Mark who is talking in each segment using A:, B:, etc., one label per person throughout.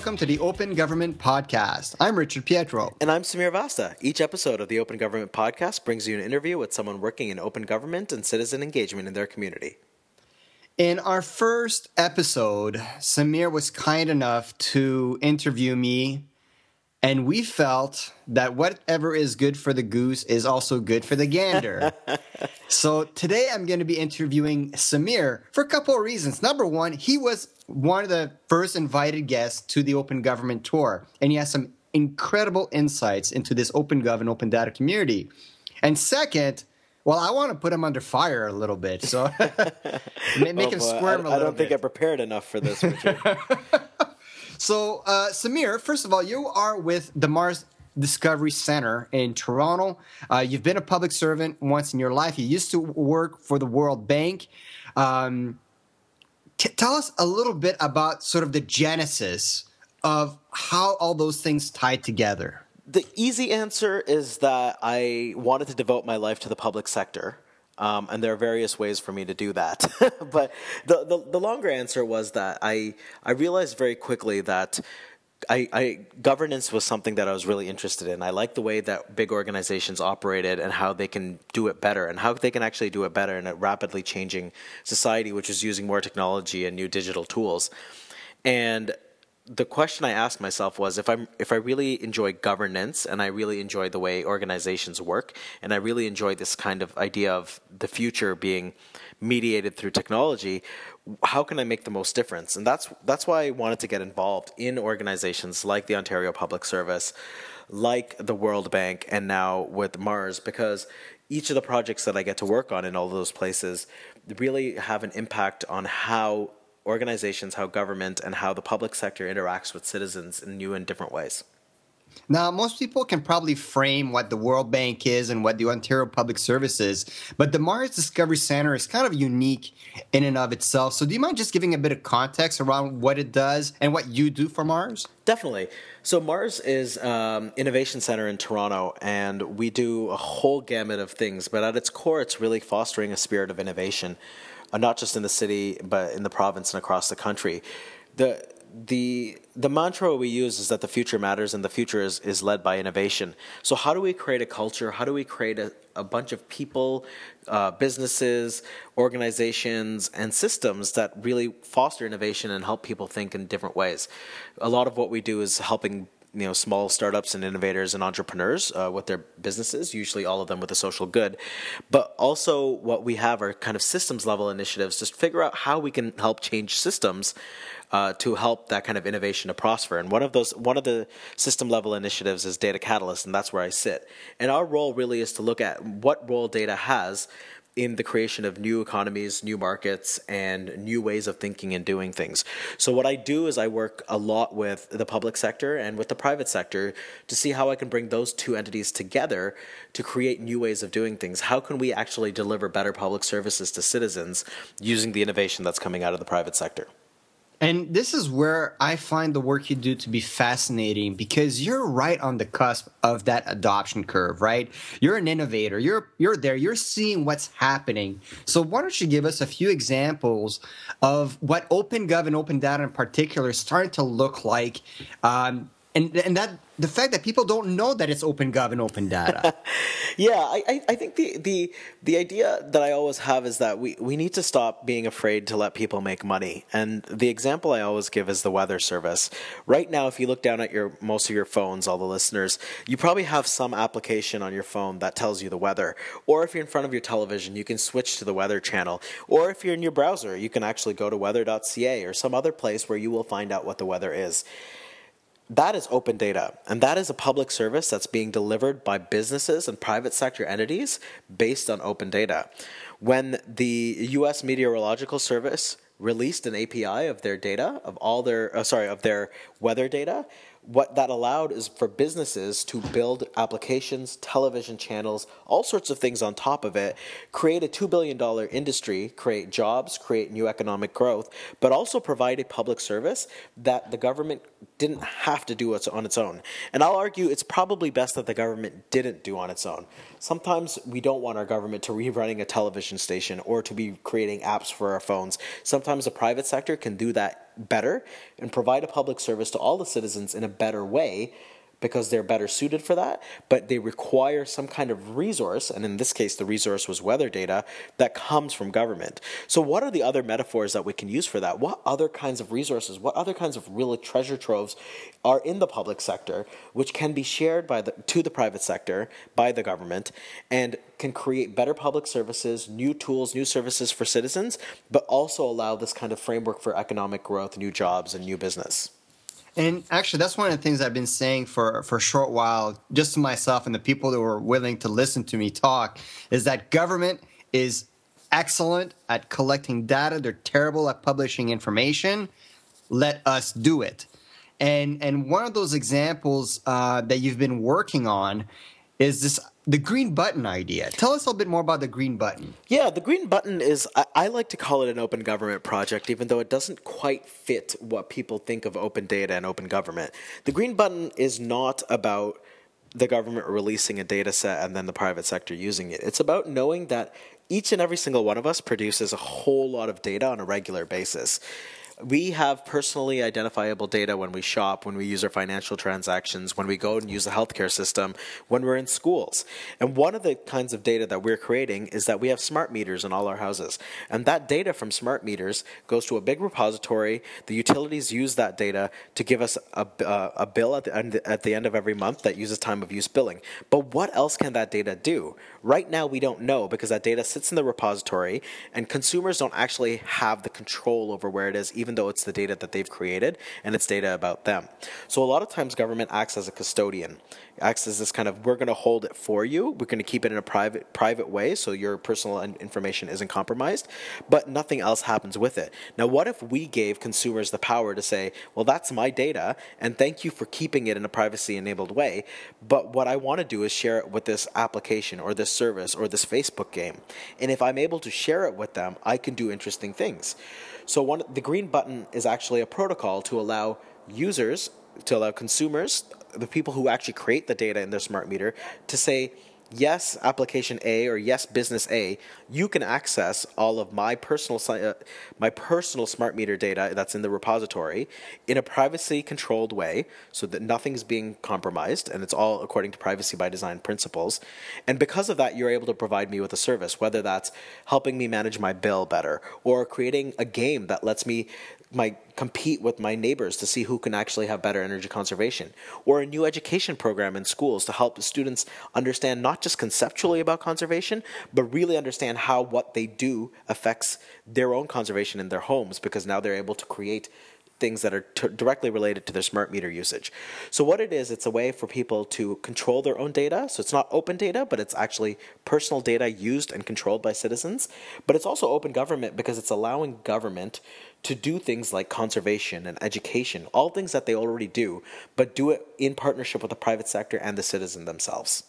A: welcome to the Open Government Podcast. I'm Richard Pietro.
B: And I'm Sameer Vasta. Each episode of the Open Government Podcast brings you an interview with someone working in open government and citizen engagement in their community.
A: In our first episode, Sameer was kind enough to interview me, and we felt that whatever is good for the goose is also good for the gander. so today I'm going to be interviewing Sameer for a couple of reasons. Number one, he was one of the first invited guests to the Open Government Tour, and he has some incredible insights into this Open Gov and Open Data community. And second, well, I want to put him under fire a little bit, so make
B: Oh,
A: him
B: boy,
A: squirm a
B: I, I
A: little I
B: don't think I prepared enough for this, Richard.
A: So, uh, Sameer, first of all, you are with the MaRS Discovery Center in Toronto. Uh, you've been a public servant once in your life. You used to work for the World Bank. Um, t- tell us a little bit about sort of the genesis of how all those things tied together.
B: the easy answer is that I wanted to devote my life to the public sector. Um, and there are various ways for me to do that. but the, the, the longer answer was that I, I realized very quickly that I, I, governance was something that I was really interested in. I like the way that big organizations operated and how they can do it better and how they can actually do it better in a rapidly changing society, which is using more technology and new digital tools. And the question I asked myself was if I'm if I really enjoy governance and I really enjoy the way organizations work and I really enjoy this kind of idea of the future being mediated through technology, how can I make the most difference? And that's that's why I wanted to get involved in organizations like the Ontario Public Service, like the World Bank, and now with MaRS because each of the projects that I get to work on in all those places really have an impact on how organizations, how government, and how the public sector interacts with citizens in new and different ways.
A: Now, most people can probably frame what the World Bank is and what the Ontario Public Service is, but the MaRS Discovery Center is kind of unique in and of itself. So, do you mind just giving a bit of context around what it does and what you do for MaRS?
B: Definitely. So MaRS is um, innovation center in Toronto, and we do a whole gamut of things. But at its core, it's really fostering a spirit of innovation, uh, not just in the city, but in the province and across the country. the the The mantra we use is that the future matters, and the future is is led by innovation. So how do we create a culture? How do we create a, a bunch of people, uh, businesses, organizations, and systems that really foster innovation and help people think in different ways? A lot of what we do is helping you know small startups and innovators and entrepreneurs uh, with their businesses usually all of them with a social good. But also what we have are kind of systems level initiatives to figure out how we can help change systems uh, to help that kind of innovation to prosper. And one of those one of the system level initiatives is data catalyst and that's where i sit. And our role really is to look at what role data has in the creation of new economies, new markets, and new ways of thinking and doing things. So, what I do is I work a lot with the public sector and with the private sector to see how I can bring those two entities together to create new ways of doing things. How can we actually deliver better public services to citizens using the innovation that's coming out of the private sector?
A: And this is where I find the work you do to be fascinating because you're right on the cusp of that adoption curve, right? You're an innovator. You're you're there. You're seeing what's happening. So why don't you give us a few examples of what OpenGov and Open Data in particular is starting to look like, um, and and that the fact that people don't know that it's OpenGov and Open Data.
B: Yeah, I, I- I think the, the the idea that I always have is that we, we need to stop being afraid to let people make money. And the example I always give is the weather service. Right now, if you look down at your most of your phones, all the listeners, you probably have some application on your phone that tells you the weather. Or if you're in front of your television, you can switch to the weather channel. Or if you're in your browser, you can actually go to weather.ca or some other place where you will find out what the weather is that is open data and that is a public service that's being delivered by businesses and private sector entities based on open data. When the US meteorological service released an API of their data of all their uh, sorry of their weather data what that allowed is for businesses to build applications, television channels, all sorts of things on top of it, create a $2 billion industry, create jobs, create new economic growth, but also provide a public service that the government didn't have to do on its own. And I'll argue it's probably best that the government didn't do on its own. Sometimes we don't want our government to be running a television station or to be creating apps for our phones. Sometimes the private sector can do that better and provide a public service to all the citizens in a better way because they're better suited for that, but they require some kind of resource, and in this case, the resource was weather data that comes from government. So, what are the other metaphors that we can use for that? What other kinds of resources, what other kinds of real treasure troves are in the public sector, which can be shared by the, to the private sector by the government and can create better public services, new tools, new services for citizens, but also allow this kind of framework for economic growth, new jobs, and new business?
A: And actually, that's one of the things I've been saying for, for a short while, just to myself and the people that were willing to listen to me talk, is that government is excellent at collecting data. They're terrible at publishing information. Let us do it. And and one of those examples uh, that you've been working on is this the green button idea. Tell us a little bit more about the green button.
B: Yeah, the green button is, I, I, like to call it an open government project, even though it doesn't quite fit what people think of open data and open government. The green button is not about the government releasing a data set and then the private sector using it. It's about knowing that each and every single one of us produces a whole lot of data on a regular basis we have personally identifiable data when we shop, when we use our financial transactions, when we go and use the healthcare system, when we're in schools. And one of the kinds of data that we're creating is that we have smart meters in all our houses. And that data from smart meters goes to a big repository. The utilities use that data to give us a, uh, a bill at the, end, at the end of every month that uses time of use billing. But what else can that data do? Right now, we don't know because that data sits in the repository and consumers don't actually have the control over where it is, even even though it's the data that they've created and it's data about them. So a lot of times government acts as a custodian, acts as this kind of we're going to hold it for you. We're going to keep it in a private private way so your personal information isn't compromised, but nothing else happens with it. Now, what if we gave consumers the power to say, "Well, that's my data and thank you for keeping it in a privacy enabled way, but what I want to do is share it with this application or this service or this Facebook game." And if I'm able to share it with them, I can do interesting things. So one the green button is actually a protocol to allow users, to allow consumers, the people who actually create the data in their smart meter, to say yes, application A or yes, business A, you can access all of my personal uh, my personal smart meter data that's in the repository in a privacy controlled way, so that nothing's being compromised, and it's all according to privacy by design principles. And because of that, you're able to provide me with a service, whether that's helping me manage my bill better or creating a game that lets me my compete with my neighbors to see who can actually have better energy conservation or a new education program in schools to help students understand not just conceptually about conservation but really understand how what they do affects their own conservation in their homes because now they're able to create things that are t- directly related to their smart meter usage. So what it is, it's a way for people to control their own data. So it's not open data, but it's actually personal data used and controlled by citizens. But it's also open government because it's allowing government to do things like conservation and education, all things that they already do, but do it in partnership with the private sector and the citizen themselves.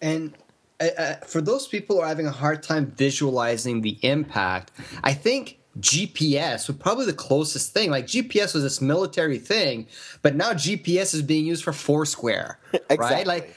A: And uh, uh for those people who are having a hard time visualizing the impact, I think GPS was probably the closest thing. Like GPS was this military thing, but now GPS is being used for Foursquare, exactly. right? Like,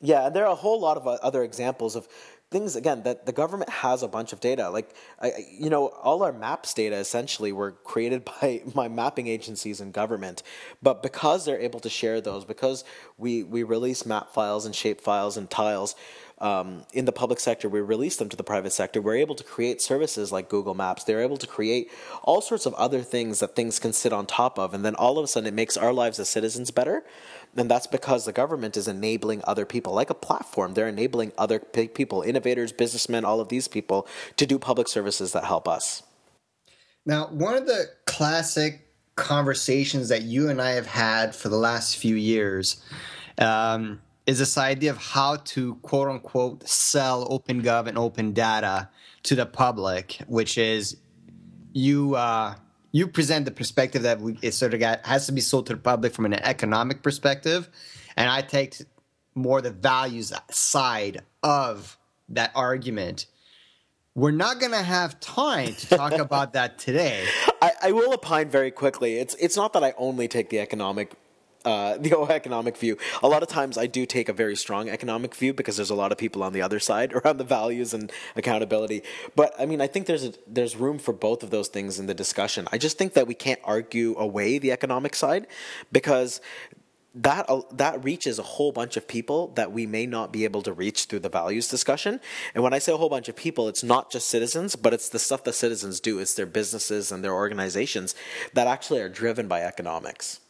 B: yeah, and there are a whole lot of uh, other examples of things again that the government has a bunch of data. Like, I, you know, all our maps data essentially were created by my mapping agencies and government, but because they're able to share those, because we we release map files and shape files and tiles um, in the public sector, we release them to the private sector. We're able to create services like Google Maps. They're able to create all sorts of other things that things can sit on top of. And then all of a sudden, it makes our lives as citizens better. And that's because the government is enabling other people, like a platform. They're enabling other people, innovators, businessmen, all of these people to do public services that help us.
A: Now, one of the classic conversations that you and I have had for the last few years. Um, is this idea of how to quote unquote sell open gov and open data to the public, which is you uh, you present the perspective that we, it sort of got, has to be sold to the public from an economic perspective, and I take more the values side of that argument. We're not going to have time to talk about that today.
B: I, I will opine very quickly. It's it's not that I only take the economic uh, the economic view. A lot of times I do take a very strong economic view because there's a lot of people on the other side around the values and accountability. But I mean, I think there's a, there's room for both of those things in the discussion. I just think that we can't argue away the economic side because that uh, that reaches a whole bunch of people that we may not be able to reach through the values discussion. And when I say a whole bunch of people, it's not just citizens, but it's the stuff that citizens do. It's their businesses and their organizations that actually are driven by economics.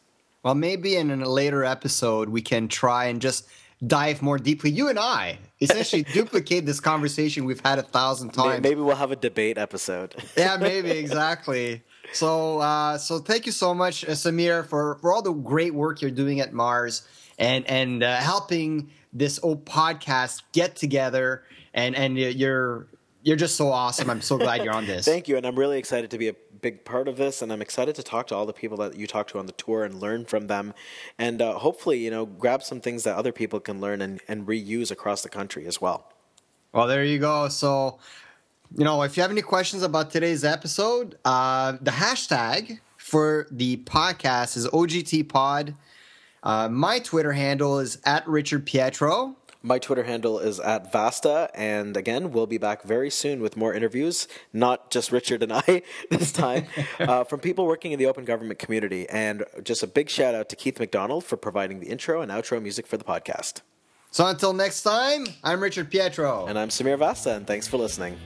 A: Well, maybe in a later episode we can try and just dive more deeply. You and I essentially duplicate this conversation we've had a thousand times.
B: Maybe we'll have a debate episode.
A: yeah, maybe exactly. So, uh, so thank you so much, uh, Sameer, for for all the great work you're doing at MaRS and and uh, helping this old podcast get together. And and you're you're just so awesome. I'm so glad you're on this.
B: thank you, and I'm really excited to be a big part of this, and I'm excited to talk to all the people that you talk to on the tour and learn from them, and uh, hopefully, you know, grab some things that other people can learn and, and reuse across the country as well.
A: Well, there you go. So you know, if you have any questions about today's episode, uh, the hashtag for the podcast is OGT Pod. Uh, my Twitter handle is at Richard Pietro.
B: My Twitter handle is at Vasta, and again, we'll be back very soon with more interviews, not just Richard and I this time, uh, from people working in the open government community. And just a big shout out to Keith McDonald for providing the intro and outro music for the podcast.
A: So until next time, I'm Richard Pietro.
B: And I'm Sameer Vasta, and thanks for listening.